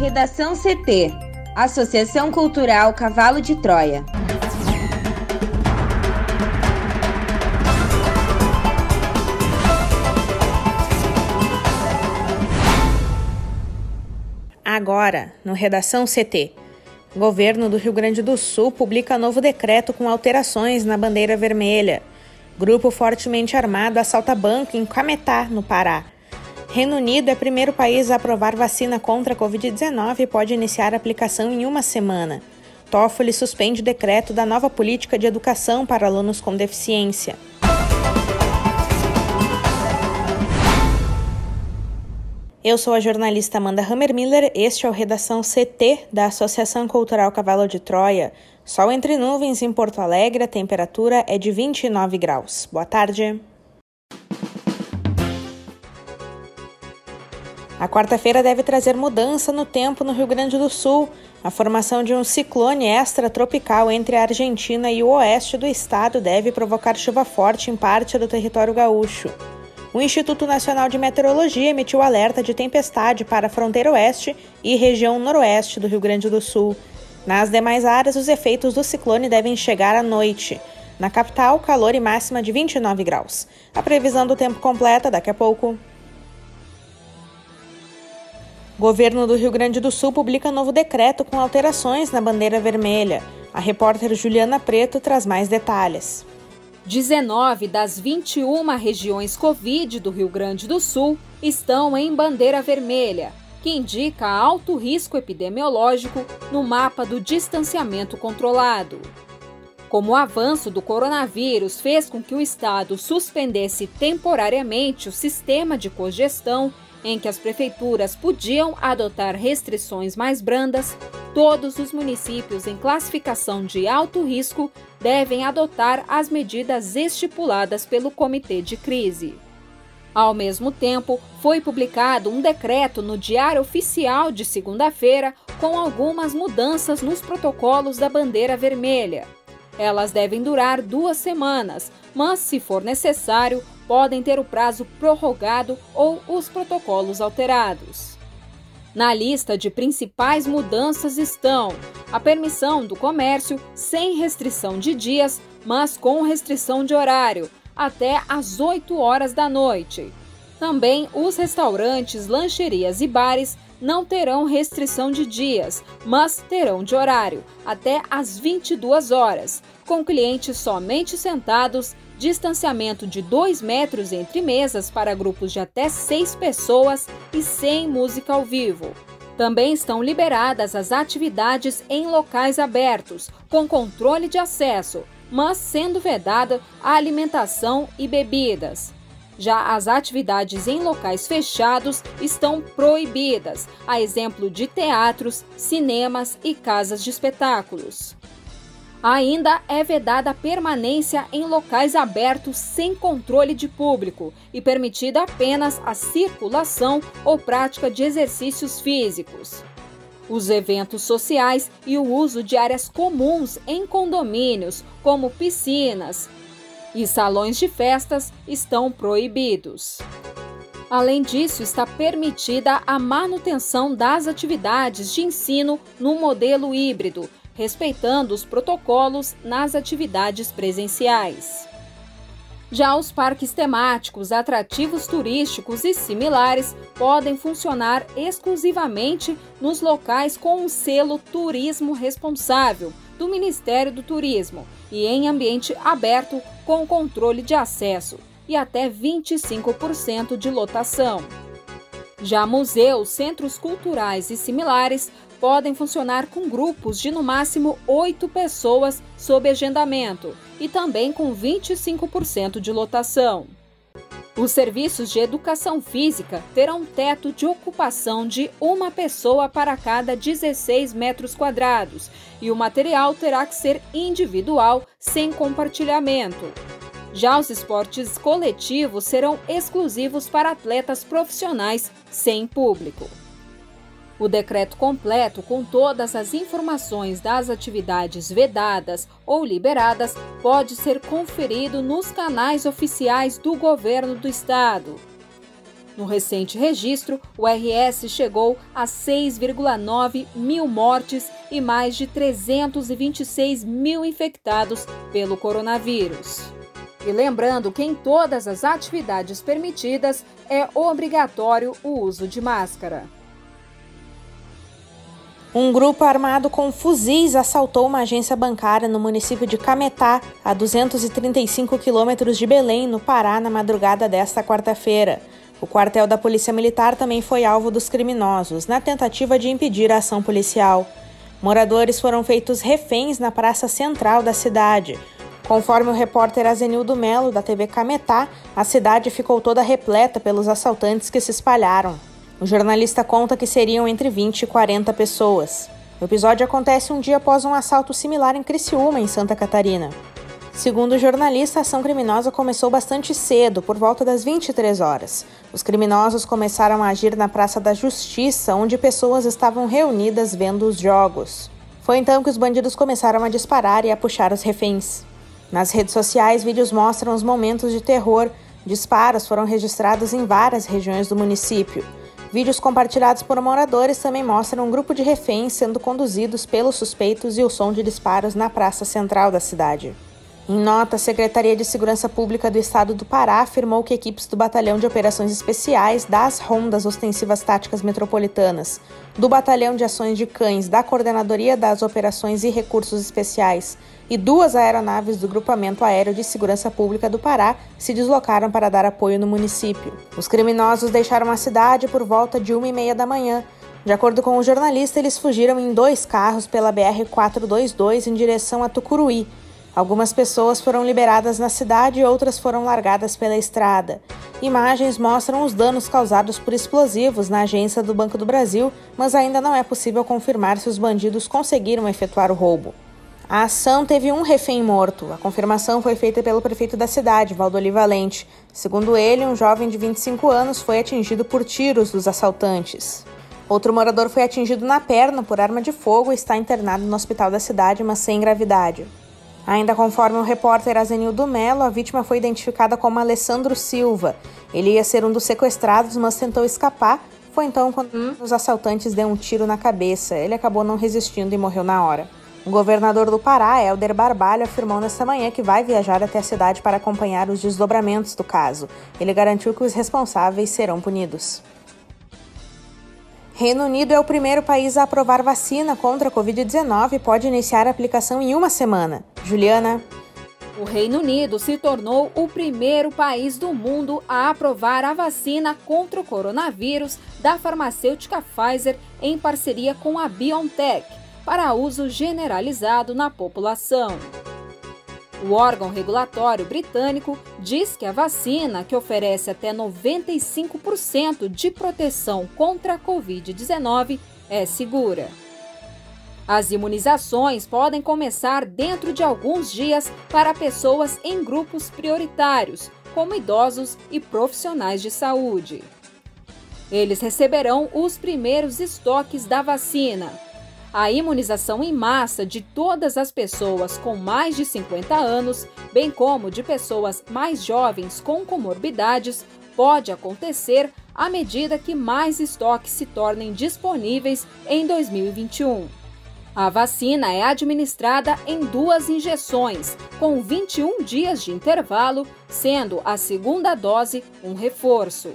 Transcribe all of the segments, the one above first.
Redação CT Associação Cultural Cavalo de Troia. Agora, no Redação CT. Governo do Rio Grande do Sul publica novo decreto com alterações na bandeira vermelha. Grupo fortemente armado assalta banco em Cametá, no Pará. Reino Unido é o primeiro país a aprovar vacina contra a Covid-19 e pode iniciar a aplicação em uma semana. Toffoli suspende decreto da nova política de educação para alunos com deficiência. Eu sou a jornalista Amanda Hammermiller, este é o Redação CT da Associação Cultural Cavalo de Troia. Sol entre nuvens em Porto Alegre, a temperatura é de 29 graus. Boa tarde. A quarta-feira deve trazer mudança no tempo no Rio Grande do Sul. A formação de um ciclone extratropical entre a Argentina e o oeste do estado deve provocar chuva forte em parte do território gaúcho. O Instituto Nacional de Meteorologia emitiu alerta de tempestade para a fronteira oeste e região noroeste do Rio Grande do Sul. Nas demais áreas, os efeitos do ciclone devem chegar à noite. Na capital, calor e máxima de 29 graus. A previsão do tempo completa daqui a pouco. Governo do Rio Grande do Sul publica novo decreto com alterações na bandeira vermelha. A repórter Juliana Preto traz mais detalhes. 19 das 21 regiões Covid do Rio Grande do Sul estão em bandeira vermelha, que indica alto risco epidemiológico no mapa do distanciamento controlado. Como o avanço do coronavírus fez com que o estado suspendesse temporariamente o sistema de cogestão em que as prefeituras podiam adotar restrições mais brandas, todos os municípios em classificação de alto risco devem adotar as medidas estipuladas pelo Comitê de Crise. Ao mesmo tempo, foi publicado um decreto no Diário Oficial de segunda-feira com algumas mudanças nos protocolos da bandeira vermelha. Elas devem durar duas semanas, mas, se for necessário, podem ter o prazo prorrogado ou os protocolos alterados. Na lista de principais mudanças estão a permissão do comércio sem restrição de dias, mas com restrição de horário, até às 8 horas da noite. Também os restaurantes, lancherias e bares não terão restrição de dias, mas terão de horário, até às 22 horas, com clientes somente sentados distanciamento de 2 metros entre mesas para grupos de até 6 pessoas e sem música ao vivo. Também estão liberadas as atividades em locais abertos, com controle de acesso, mas sendo vedada a alimentação e bebidas. Já as atividades em locais fechados estão proibidas, a exemplo de teatros, cinemas e casas de espetáculos. Ainda é vedada a permanência em locais abertos sem controle de público e permitida apenas a circulação ou prática de exercícios físicos. Os eventos sociais e o uso de áreas comuns em condomínios, como piscinas e salões de festas, estão proibidos. Além disso, está permitida a manutenção das atividades de ensino no modelo híbrido, respeitando os protocolos nas atividades presenciais. Já os parques temáticos, atrativos turísticos e similares podem funcionar exclusivamente nos locais com um selo Turismo Responsável do Ministério do Turismo e em ambiente aberto com controle de acesso e até 25% de lotação. Já museus, centros culturais e similares podem funcionar com grupos de no máximo oito pessoas sob agendamento e também com 25% de lotação. Os serviços de educação física terão teto de ocupação de uma pessoa para cada 16 metros quadrados e o material terá que ser individual, sem compartilhamento. Já os esportes coletivos serão exclusivos para atletas profissionais sem público. O decreto completo, com todas as informações das atividades vedadas ou liberadas, pode ser conferido nos canais oficiais do governo do estado. No recente registro, o RS chegou a 6,9 mil mortes e mais de 326 mil infectados pelo coronavírus. E lembrando que em todas as atividades permitidas é obrigatório o uso de máscara. Um grupo armado com fuzis assaltou uma agência bancária no município de Cametá, a 235 quilômetros de Belém, no Pará, na madrugada desta quarta-feira. O quartel da Polícia Militar também foi alvo dos criminosos, na tentativa de impedir a ação policial. Moradores foram feitos reféns na praça central da cidade. Conforme o repórter Azenildo Melo, da TV Cametá, a cidade ficou toda repleta pelos assaltantes que se espalharam. O jornalista conta que seriam entre 20 e 40 pessoas. O episódio acontece um dia após um assalto similar em Criciúma, em Santa Catarina. Segundo o jornalista, a ação criminosa começou bastante cedo, por volta das 23 horas. Os criminosos começaram a agir na Praça da Justiça, onde pessoas estavam reunidas vendo os jogos. Foi então que os bandidos começaram a disparar e a puxar os reféns. Nas redes sociais, vídeos mostram os momentos de terror. Disparos foram registrados em várias regiões do município. Vídeos compartilhados por moradores também mostram um grupo de reféns sendo conduzidos pelos suspeitos e o som de disparos na praça central da cidade. Em nota, a Secretaria de Segurança Pública do Estado do Pará afirmou que equipes do Batalhão de Operações Especiais das Rondas Ostensivas Táticas Metropolitanas, do Batalhão de Ações de Cães, da Coordenadoria das Operações e Recursos Especiais e duas aeronaves do Grupamento Aéreo de Segurança Pública do Pará se deslocaram para dar apoio no município. Os criminosos deixaram a cidade por volta de uma e meia da manhã. De acordo com o jornalista, eles fugiram em dois carros pela BR-422 em direção a Tucuruí. Algumas pessoas foram liberadas na cidade e outras foram largadas pela estrada. Imagens mostram os danos causados por explosivos na agência do Banco do Brasil, mas ainda não é possível confirmar se os bandidos conseguiram efetuar o roubo. A ação teve um refém morto. A confirmação foi feita pelo prefeito da cidade, Valdoli Valente. Segundo ele, um jovem de 25 anos foi atingido por tiros dos assaltantes. Outro morador foi atingido na perna por arma de fogo e está internado no hospital da cidade, mas sem gravidade. Ainda conforme o repórter Azenildo Melo, a vítima foi identificada como Alessandro Silva. Ele ia ser um dos sequestrados, mas tentou escapar. Foi então quando os assaltantes deu um tiro na cabeça. Ele acabou não resistindo e morreu na hora. O governador do Pará, Helder Barbalho, afirmou nesta manhã que vai viajar até a cidade para acompanhar os desdobramentos do caso. Ele garantiu que os responsáveis serão punidos. Reino Unido é o primeiro país a aprovar vacina contra a Covid-19 e pode iniciar a aplicação em uma semana. Juliana. O Reino Unido se tornou o primeiro país do mundo a aprovar a vacina contra o coronavírus da farmacêutica Pfizer em parceria com a BioNTech para uso generalizado na população. O órgão regulatório britânico diz que a vacina, que oferece até 95% de proteção contra a Covid-19, é segura. As imunizações podem começar dentro de alguns dias para pessoas em grupos prioritários, como idosos e profissionais de saúde. Eles receberão os primeiros estoques da vacina a imunização em massa de todas as pessoas com mais de 50 anos, bem como de pessoas mais jovens com comorbidades, pode acontecer à medida que mais estoques se tornem disponíveis em 2021. A vacina é administrada em duas injeções, com 21 dias de intervalo, sendo a segunda dose um reforço.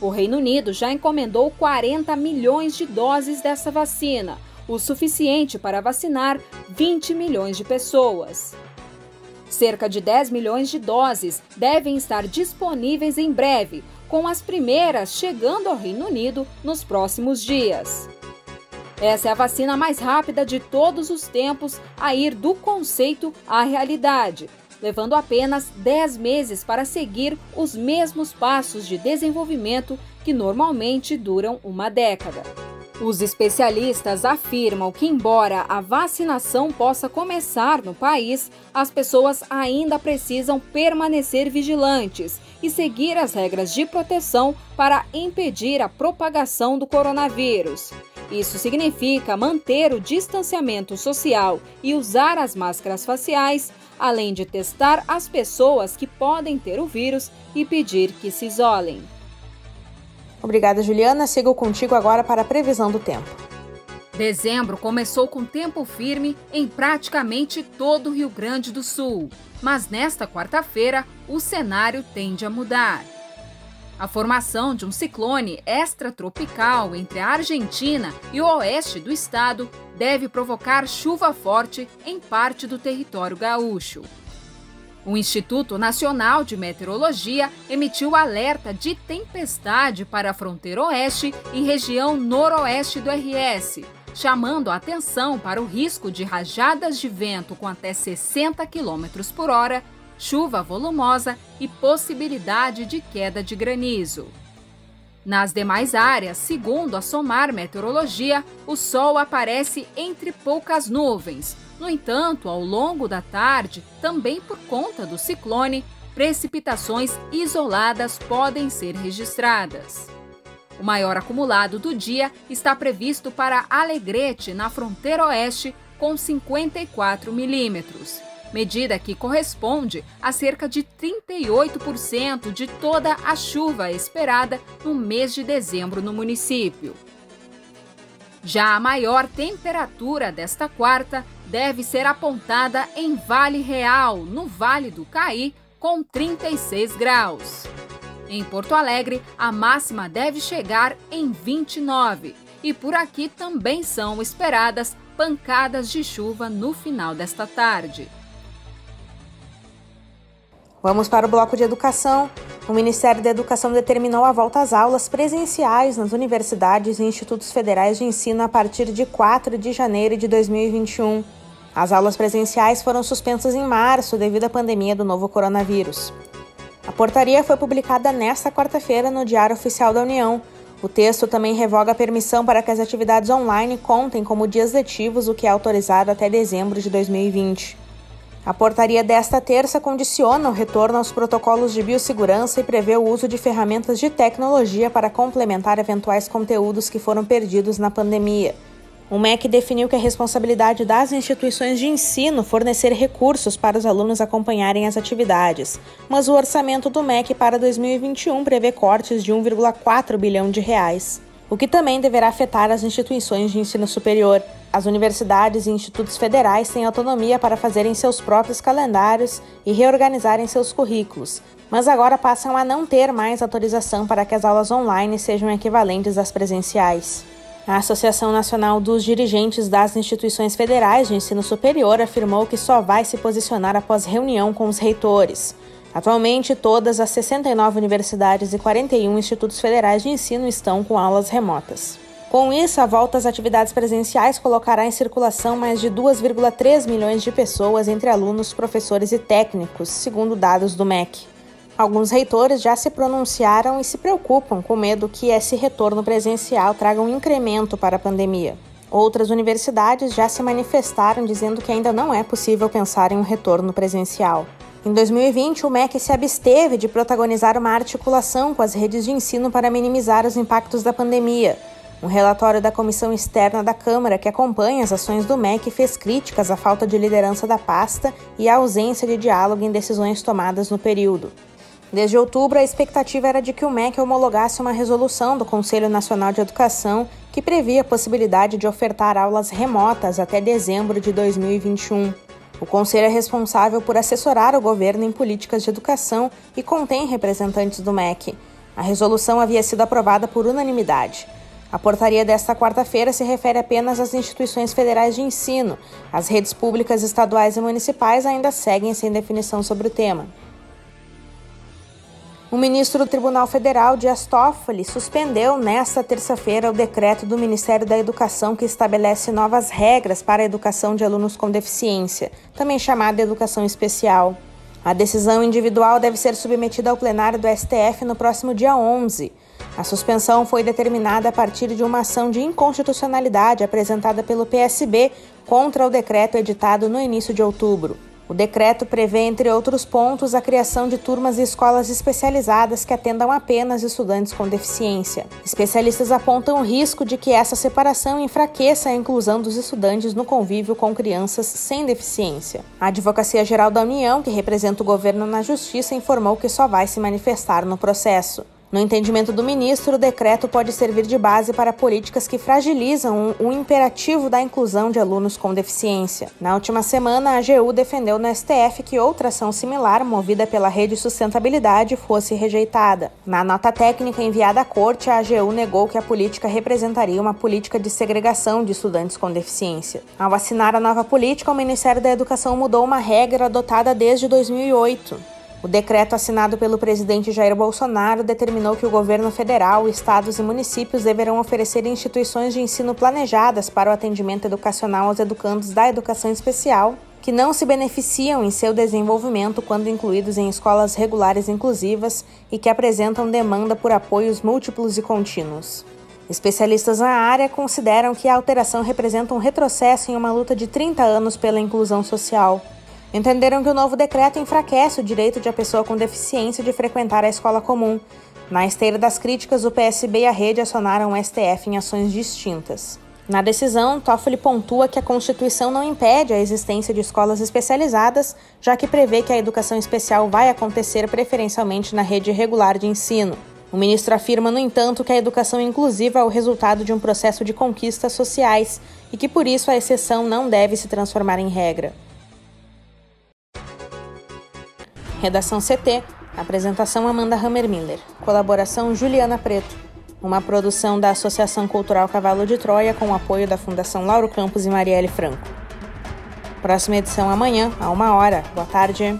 O Reino Unido já encomendou 40 milhões de doses dessa vacina, o suficiente para vacinar 20 milhões de pessoas. Cerca de 10 milhões de doses devem estar disponíveis em breve, com as primeiras chegando ao Reino Unido nos próximos dias. Essa é a vacina mais rápida de todos os tempos a ir do conceito à realidade, levando apenas 10 meses para seguir os mesmos passos de desenvolvimento que normalmente duram uma década. Os especialistas afirmam que, embora a vacinação possa começar no país, as pessoas ainda precisam permanecer vigilantes e seguir as regras de proteção para impedir a propagação do coronavírus. Isso significa manter o distanciamento social e usar as máscaras faciais, além de testar as pessoas que podem ter o vírus e pedir que se isolem. Obrigada, Juliana. Sigo contigo agora para a previsão do tempo. Dezembro começou com tempo firme em praticamente todo o Rio Grande do Sul, mas nesta quarta-feira o cenário tende a mudar. A formação de um ciclone extratropical entre a Argentina e o oeste do estado deve provocar chuva forte em parte do território gaúcho. O Instituto Nacional de Meteorologia emitiu alerta de tempestade para a fronteira oeste e região noroeste do RS, chamando a atenção para o risco de rajadas de vento com até 60 km por hora, chuva volumosa e possibilidade de queda de granizo. Nas demais áreas, segundo a SOMAR Meteorologia, o sol aparece entre poucas nuvens. No entanto, ao longo da tarde, também por conta do ciclone, precipitações isoladas podem ser registradas. O maior acumulado do dia está previsto para Alegrete, na fronteira oeste, com 54 milímetros, medida que corresponde a cerca de 38% de toda a chuva esperada no mês de dezembro no município. Já a maior temperatura desta quarta deve ser apontada em Vale Real, no Vale do Caí, com 36 graus. Em Porto Alegre, a máxima deve chegar em 29 e por aqui também são esperadas pancadas de chuva no final desta tarde. Vamos para o bloco de educação. O Ministério da Educação determinou a volta às aulas presenciais nas universidades e institutos federais de ensino a partir de 4 de janeiro de 2021. As aulas presenciais foram suspensas em março devido à pandemia do novo coronavírus. A portaria foi publicada nesta quarta-feira no Diário Oficial da União. O texto também revoga a permissão para que as atividades online contem como dias letivos, o que é autorizado até dezembro de 2020. A portaria desta terça condiciona o retorno aos protocolos de biossegurança e prevê o uso de ferramentas de tecnologia para complementar eventuais conteúdos que foram perdidos na pandemia. O MEC definiu que é responsabilidade das instituições de ensino fornecer recursos para os alunos acompanharem as atividades, mas o orçamento do MEC para 2021 prevê cortes de 1,4 bilhão de reais, o que também deverá afetar as instituições de ensino superior. As universidades e institutos federais têm autonomia para fazerem seus próprios calendários e reorganizarem seus currículos, mas agora passam a não ter mais autorização para que as aulas online sejam equivalentes às presenciais. A Associação Nacional dos Dirigentes das Instituições Federais de Ensino Superior afirmou que só vai se posicionar após reunião com os reitores. Atualmente, todas as 69 universidades e 41 institutos federais de ensino estão com aulas remotas. Com isso, a volta às atividades presenciais colocará em circulação mais de 2,3 milhões de pessoas entre alunos, professores e técnicos, segundo dados do MEC. Alguns reitores já se pronunciaram e se preocupam com medo que esse retorno presencial traga um incremento para a pandemia. Outras universidades já se manifestaram dizendo que ainda não é possível pensar em um retorno presencial. Em 2020, o MEC se absteve de protagonizar uma articulação com as redes de ensino para minimizar os impactos da pandemia. Um relatório da Comissão Externa da Câmara que acompanha as ações do MEC fez críticas à falta de liderança da pasta e à ausência de diálogo em decisões tomadas no período. Desde outubro, a expectativa era de que o MEC homologasse uma resolução do Conselho Nacional de Educação que previa a possibilidade de ofertar aulas remotas até dezembro de 2021. O Conselho é responsável por assessorar o governo em políticas de educação e contém representantes do MEC. A resolução havia sido aprovada por unanimidade. A portaria desta quarta-feira se refere apenas às instituições federais de ensino. As redes públicas estaduais e municipais ainda seguem sem definição sobre o tema. O ministro do Tribunal Federal, Dias Toffoli, suspendeu nesta terça-feira o decreto do Ministério da Educação que estabelece novas regras para a educação de alunos com deficiência, também chamada educação especial. A decisão individual deve ser submetida ao plenário do STF no próximo dia 11. A suspensão foi determinada a partir de uma ação de inconstitucionalidade apresentada pelo PSB contra o decreto editado no início de outubro. O decreto prevê, entre outros pontos, a criação de turmas e escolas especializadas que atendam apenas estudantes com deficiência. Especialistas apontam o risco de que essa separação enfraqueça a inclusão dos estudantes no convívio com crianças sem deficiência. A Advocacia Geral da União, que representa o governo na Justiça, informou que só vai se manifestar no processo. No entendimento do ministro, o decreto pode servir de base para políticas que fragilizam o imperativo da inclusão de alunos com deficiência. Na última semana, a AGU defendeu no STF que outra ação similar, movida pela Rede Sustentabilidade, fosse rejeitada. Na nota técnica enviada à corte, a AGU negou que a política representaria uma política de segregação de estudantes com deficiência. Ao assinar a nova política, o Ministério da Educação mudou uma regra adotada desde 2008. O decreto assinado pelo presidente Jair Bolsonaro determinou que o governo federal, estados e municípios deverão oferecer instituições de ensino planejadas para o atendimento educacional aos educandos da educação especial que não se beneficiam em seu desenvolvimento quando incluídos em escolas regulares inclusivas e que apresentam demanda por apoios múltiplos e contínuos. Especialistas na área consideram que a alteração representa um retrocesso em uma luta de 30 anos pela inclusão social entenderam que o novo decreto enfraquece o direito de a pessoa com deficiência de frequentar a escola comum. Na esteira das críticas, o PSB e a rede acionaram o STF em ações distintas. Na decisão, Toffoli pontua que a Constituição não impede a existência de escolas especializadas, já que prevê que a educação especial vai acontecer preferencialmente na rede regular de ensino. O ministro afirma, no entanto, que a educação inclusiva é o resultado de um processo de conquistas sociais e que, por isso, a exceção não deve se transformar em regra. Redação CT. Apresentação Amanda Hammermiller. Colaboração Juliana Preto. Uma produção da Associação Cultural Cavalo de Troia com o apoio da Fundação Lauro Campos e Marielle Franco. Próxima edição amanhã, a uma hora. Boa tarde.